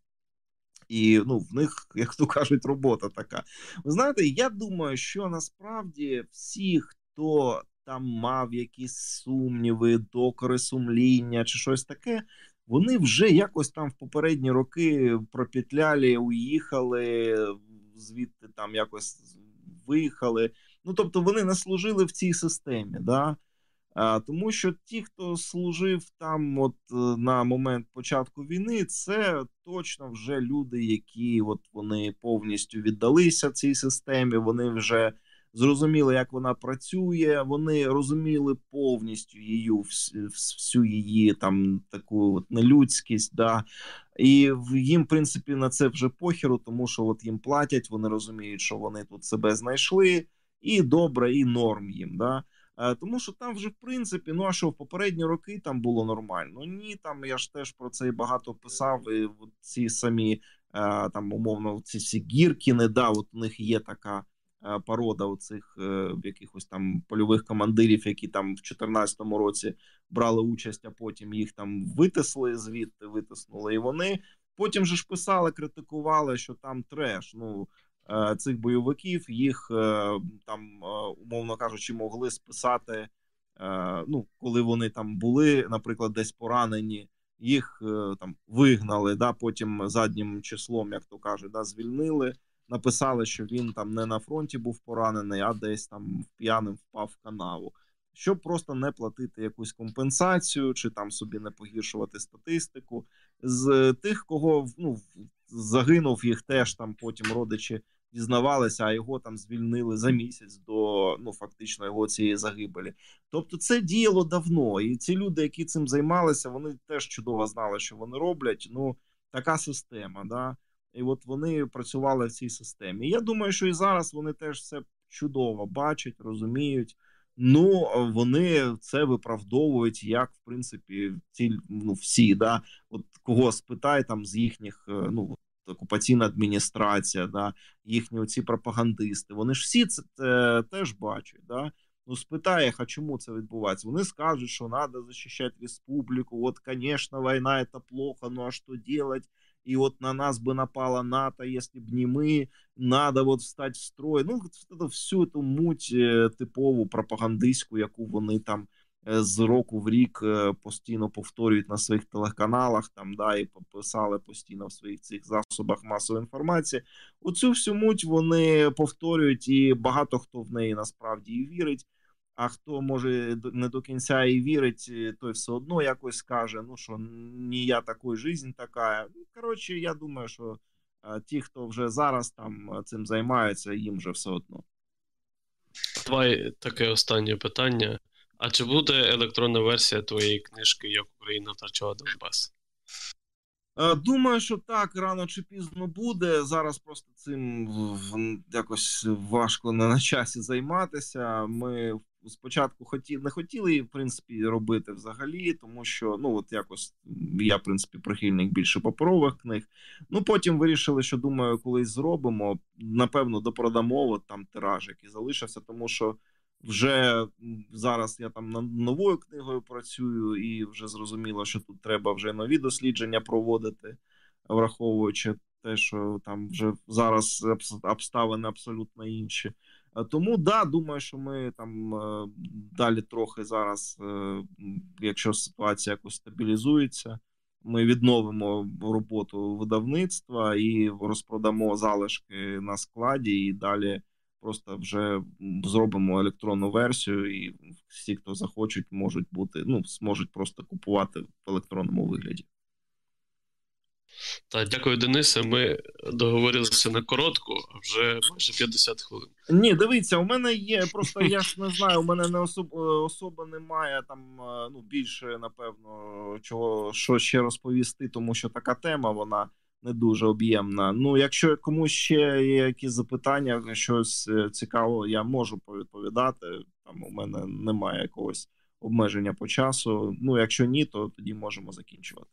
І ну, в них, як то кажуть, робота така. Ви знаєте, я думаю, що насправді всі, хто там мав якісь сумніви, докори сумління чи щось таке, вони вже якось там в попередні роки пропетлялі, уїхали, звідти там якось виїхали. Ну тобто вони не служили в цій системі. да а, Тому що ті, хто служив там, от е, на момент початку війни, це точно вже люди, які от вони повністю віддалися цій системі. Вони вже зрозуміли, як вона працює. Вони розуміли повністю її всю її там таку от нелюдськість. Да. І їм, в принципі, на це вже похеру, тому що от їм платять, вони розуміють, що вони тут себе знайшли, і добре, і норм їм. Да. Е, тому що там вже в принципі, ну а що в попередні роки там було нормально. Ні, там я ж теж про це і багато писав. і Ці самі е, там умовно ці всі гіркіни, да, от у них є така порода оцих е, якихось там польових командирів, які там в 2014 році брали участь, а потім їх там витисли звідти, витиснули. І вони потім же ж писали, критикували, що там треш. Ну е, цих бойовиків їх там, умовно кажучи, могли списати. Ну, коли вони там були, наприклад, десь поранені. Їх там вигнали, да потім заднім числом, як то кажуть, да звільнили написали, що він там не на фронті був поранений, а десь там п'яним впав в канаву. Щоб просто не платити якусь компенсацію, чи там собі не погіршувати статистику. З тих, кого ну, загинув, їх теж там потім родичі дізнавалися, а його там звільнили за місяць до ну фактично його цієї загибелі. Тобто, це діяло давно, і ці люди, які цим займалися, вони теж чудово знали, що вони роблять. Ну така система. да. І от вони працювали в цій системі. Я думаю, що і зараз вони теж все чудово бачать, розуміють. Ну вони це виправдовують, як в принципі ці ну всі, да, от кого спитай там з їхніх е, ну окупаційна адміністрація, да, їхні оці пропагандисти. Вони ж всі це, це теж бачать. Да. Ну, спитає, а чому це відбувається? Вони скажуть, що треба захищати республіку. От, звісно, війна це плохо, ну а що робити? и вот на нас бы напала НАТО, если бы не мы, надо вот встать в строй. Ну, это всю эту муть э, типову пропагандистську, яку вони там э, з року в рік э, постійно повторюють на своїх телеканалах, там да і писали постійно в своїх цих засобах масової інформації. Оцю всю муть вони повторюють, і багато хто в неї насправді і вірить. А хто може не до кінця і вірить, е, той все одно якось скаже: ну що не я такой, жизнь така. Ну, коротше, я думаю, що а, ті, хто вже зараз там цим займаються, їм вже все одно. Давай таке останнє питання. А чи буде електронна версія твоєї книжки Як Україна втрачала Донбас? Думаю, що так рано чи пізно буде. Зараз просто цим якось важко не на часі займатися. Ми спочатку хоті, не хотіли в принципі робити взагалі, тому що ну от якось я в принципі прихильник більше паперових книг. Ну потім вирішили, що думаю, колись зробимо. Напевно, допродамо от, там тираж, який залишився, тому що. Вже зараз я там над новою книгою працюю, і вже зрозуміло, що тут треба вже нові дослідження проводити, враховуючи те, що там вже зараз обставини абсолютно інші. Е, тому да, думаю, що ми там е, далі трохи зараз, е, якщо ситуація якось стабілізується, ми відновимо роботу видавництва і розпродамо залишки на складі, і далі просто вже зробимо електронну версію, і всі, хто захочуть, можуть бути, ну зможуть просто купувати в електронному вигляді. Так, дякую, Денисе. Ми договорилися на коротку, а вже майже 50 хвилин. Ні, дивіться, у мене є. [laughs] Просто я ж не знаю. У мене не особ, особа немає там. Е, ну більше напевно, чого що ще розповісти, тому що така тема вона не дуже об'ємна. Ну, якщо комусь ще є якісь запитання, щось е, цікаве, я можу повідповідати. Там у мене немає якогось обмеження по часу. Ну, якщо ні, то тоді можемо закінчувати.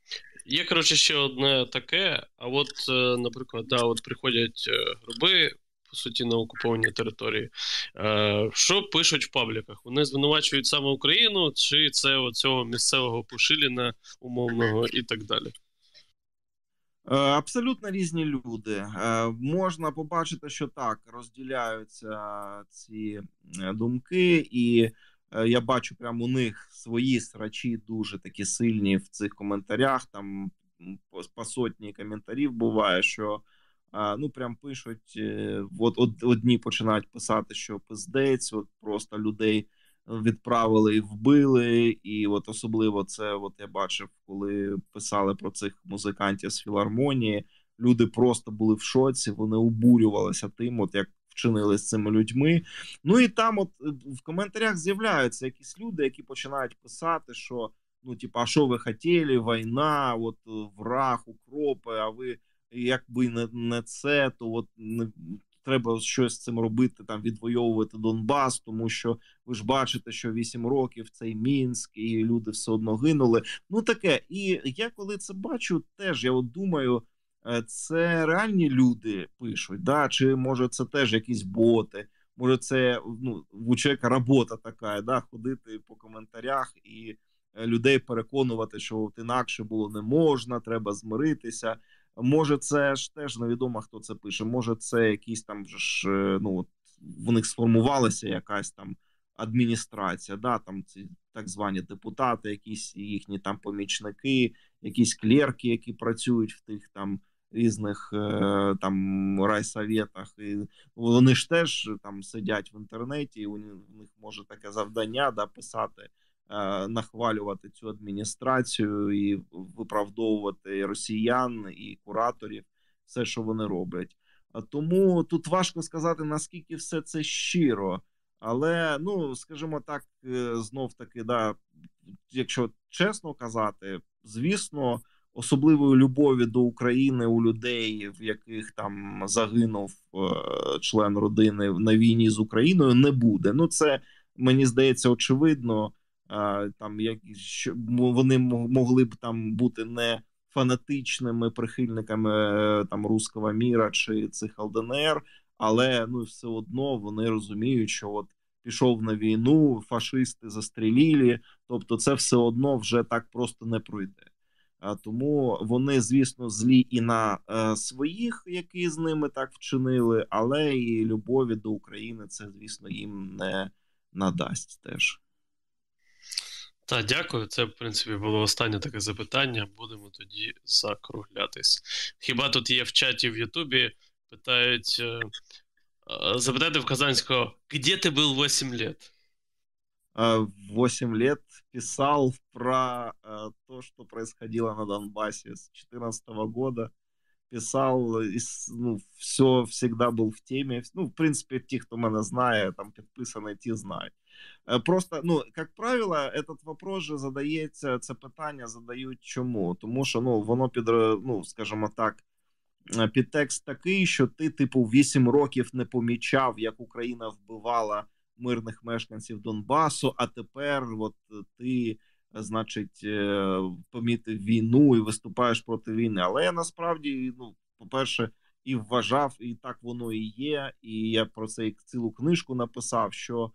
Є коротше ще одне таке. А от, е, наприклад, да, от приходять е, гроби. По суті, на окупованій території. Е, Що пишуть в пабліках? Вони звинувачують саме Україну, чи це оцього місцевого Пушиліна умовного і так далі? Е, абсолютно різні люди. Можна побачити, що так розділяються ці думки, і Е, я бачу прямо у них свої срачі дуже такі сильні в цих коментарях. Там по сотні коментарів буває, що ну прям пишуть: е, от одні починають писати, що пиздець, от просто людей відправили і вбили. І от особливо це от я бачив, коли писали про цих музикантів з філармонії. Люди просто були в шоці, вони обурювалися тим, от як вчинили з цими людьми. Ну і там, от е, в коментарях з'являються якісь люди, які починають писати, що ну, типа, а що ви хотіли, війна, от е, враг, укропи, а ви якби не не це, то от не. Треба щось з цим робити, там відвоювати Донбас, тому що ви ж бачите, що 8 років цей мінськ, і люди все одно гинули. Ну таке. І я коли це бачу, теж я от думаю, Е, це реальні люди пишуть, да? чи може це теж якісь боти, може це ну, чоловіка робота така, да? ходити по коментарях і е, людей переконувати, що от інакше було не можна, треба змиритися. Може, це ж теж невідомо, хто це пише. Може, це якісь там ж е, ну от в них сформувалася якась там адміністрація, да, там ці так звані депутати, якісь їхні там помічники, якісь клерки, які працюють в тих там різних е, там райсоветах. І вони ж теж там сидять в інтернеті, і у них може таке завдання да, писати. Е, нахвалювати цю адміністрацію і виправдовувати росіян і кураторів, все, що вони роблять. Тому тут важко сказати наскільки все це щиро, але ну скажімо так, е, знов таки, да, якщо чесно казати, звісно особливої любові до України у людей, в яких там загинув е, член родини на війні з Україною, не буде. Ну це мені здається очевидно. Там як що вони могли б там бути не фанатичними прихильниками е, там руського міра чи цих ЛДНР, але ну все одно вони розуміють, що от пішов на війну, фашисти застрілілі, тобто це все одно вже так просто не пройде. Тому вони, звісно, злі і на е, своїх, які з ними так вчинили, але і любові до України це, звісно, їм не надасть теж. Так, дякую. Це, в принципі, було останнє таке запитання. Будемо тоді закруглятись. Хіба тут є в чаті в Ютубі? Питають: е, е, запитайте в Казанського, де ти був 8 лет? 8 лет писал про э, то, что происходило на Донбассе с 2014 года. Писал, ну, все всегда был в теме. Ну, в принципе, те, кто меня знает, там підписані, ті знають. Э, просто, ну, як правило, этот вопрос же задається, це питання задають чому? Тому що, ну, воно під, ну, скажімо так, підтекст такий, що ти, типу, 8 років не помічав, як Україна вбивала мирних мешканців Донбасу. А тепер, от ти, значить, е, помітив війну і виступаєш проти війни. Але я насправді, ну, по-перше, і вважав, і так воно і є. І я про це цілу книжку написав. що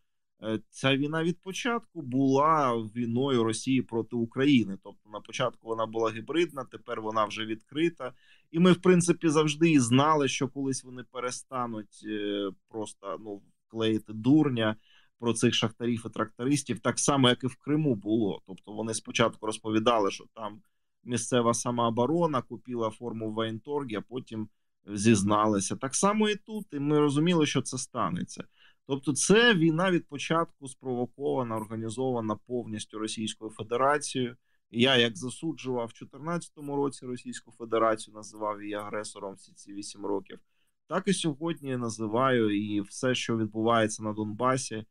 Ця війна від початку була війною Росії проти України. Тобто на початку вона була гібридна, тепер вона вже відкрита, і ми, в принципі, завжди і знали, що колись вони перестануть е, просто ну клеїти дурня про цих шахтарів і трактористів, так само, як і в Криму було. Тобто вони спочатку розповідали, що там місцева самооборона купила форму воєнторгі, а потім зізналися. Так само і тут, і ми розуміли, що це станеться. Тобто, це війна від початку спровокована, організована повністю Російською Федерацією. Я як засуджував в 2014 році Російську Федерацію, називав її агресором всі ці 8 років, так і сьогодні називаю і все, що відбувається на Донбасі.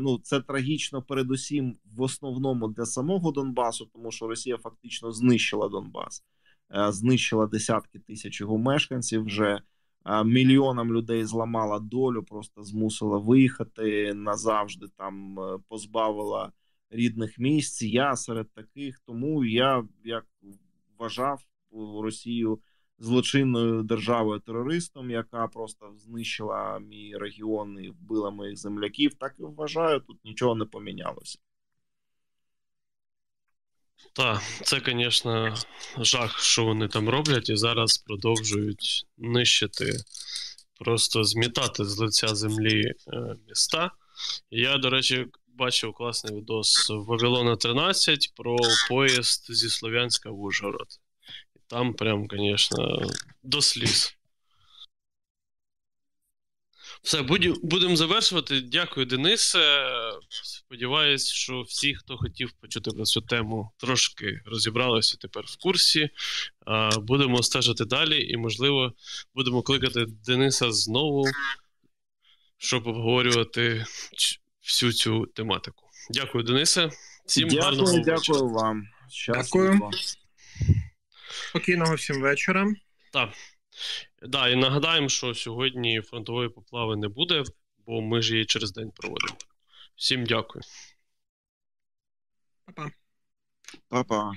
Ну, це трагічно, передусім, в основному для самого Донбасу, тому що Росія фактично знищила Донбас, е, знищила десятки тисяч його мешканців. Вже е, мільйонам людей зламала долю, просто змусила виїхати назавжди. Там е, позбавила рідних місць. Я серед таких, тому я як вважав Росію злочинною державою терористом, яка просто знищила мій регіон і вбила моїх земляків. Так і вважаю, тут нічого не помінялося. Так, це, звісно, жах, що вони там роблять, і зараз продовжують нищити, просто змітати з лиця землі е, міста. Я, до речі, бачив класний відос Вавилона 13 про поїзд зі Слов'янська в Ужгород. Там прям, звісно, до сліз. Все, будемо завершувати. Дякую, Денисе. Сподіваюсь, що всі, хто хотів почути про цю тему, трошки розібралися тепер в курсі. Будемо стежити далі, і, можливо, будемо кликати Дениса знову, щоб обговорювати всю цю тематику. Дякую, Денисе. Всім дякую, гарного дякую вечора. вам. Дякую. Спокійного всім вечора. Так. Да, і нагадаємо, що сьогодні фронтової поплави не буде, бо ми ж її через день проводимо. Всім дякую. Па-па. Па-па.